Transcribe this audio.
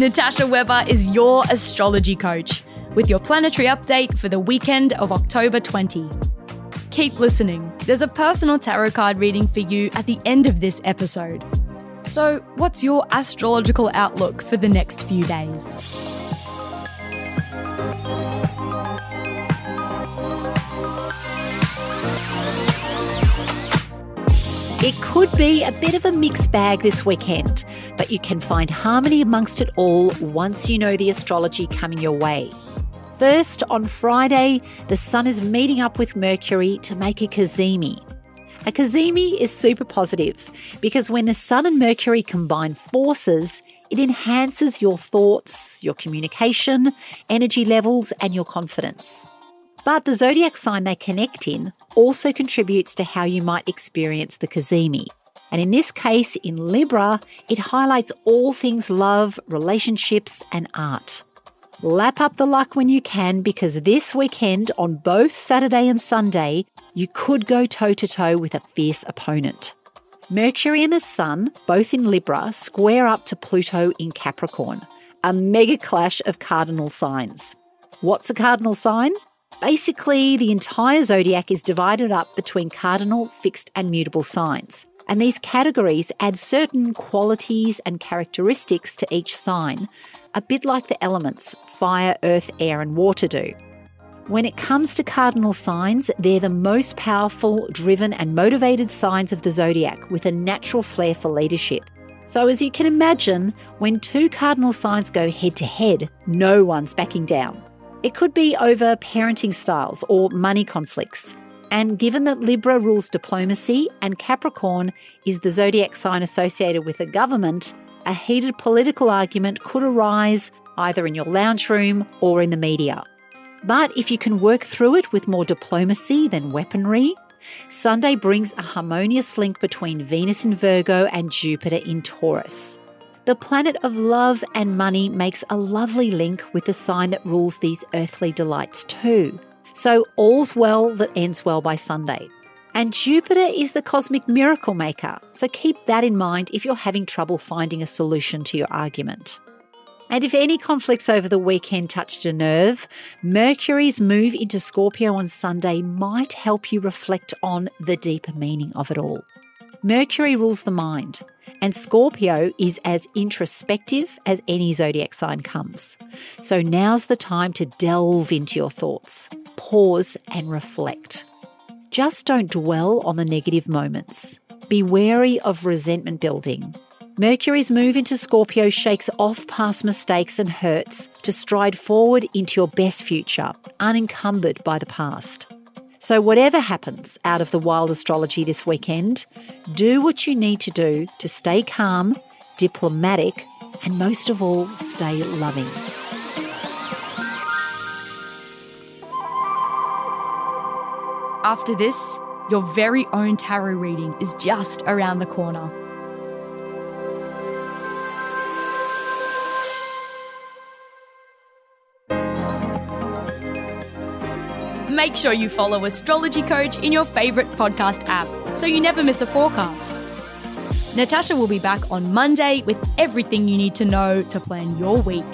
Natasha Weber is your astrology coach with your planetary update for the weekend of October 20. Keep listening. There's a personal tarot card reading for you at the end of this episode. So, what's your astrological outlook for the next few days? It could be a bit of a mixed bag this weekend, but you can find harmony amongst it all once you know the astrology coming your way. First, on Friday, the Sun is meeting up with Mercury to make a cazimi. A cazimi is super positive because when the Sun and Mercury combine forces, it enhances your thoughts, your communication, energy levels, and your confidence. But the zodiac sign they connect in also contributes to how you might experience the cazimi. And in this case, in Libra, it highlights all things love, relationships, and art. Lap up the luck when you can because this weekend, on both Saturday and Sunday, you could go toe to toe with a fierce opponent. Mercury and the Sun, both in Libra, square up to Pluto in Capricorn, a mega clash of cardinal signs. What's a cardinal sign? Basically, the entire zodiac is divided up between cardinal, fixed, and mutable signs. And these categories add certain qualities and characteristics to each sign, a bit like the elements fire, earth, air, and water do. When it comes to cardinal signs, they're the most powerful, driven, and motivated signs of the zodiac with a natural flair for leadership. So, as you can imagine, when two cardinal signs go head to head, no one's backing down. It could be over parenting styles or money conflicts. And given that Libra rules diplomacy and Capricorn is the zodiac sign associated with the government, a heated political argument could arise either in your lounge room or in the media. But if you can work through it with more diplomacy than weaponry, Sunday brings a harmonious link between Venus in Virgo and Jupiter in Taurus. The planet of love and money makes a lovely link with the sign that rules these earthly delights too. So all's well that ends well by Sunday. And Jupiter is the cosmic miracle maker, so keep that in mind if you're having trouble finding a solution to your argument. And if any conflicts over the weekend touched a nerve, Mercury's move into Scorpio on Sunday might help you reflect on the deeper meaning of it all. Mercury rules the mind, and Scorpio is as introspective as any zodiac sign comes. So now's the time to delve into your thoughts, pause and reflect. Just don't dwell on the negative moments. Be wary of resentment building. Mercury's move into Scorpio shakes off past mistakes and hurts to stride forward into your best future, unencumbered by the past. So, whatever happens out of the wild astrology this weekend, do what you need to do to stay calm, diplomatic, and most of all, stay loving. After this, your very own tarot reading is just around the corner. Make sure you follow Astrology Coach in your favourite podcast app so you never miss a forecast. Natasha will be back on Monday with everything you need to know to plan your week.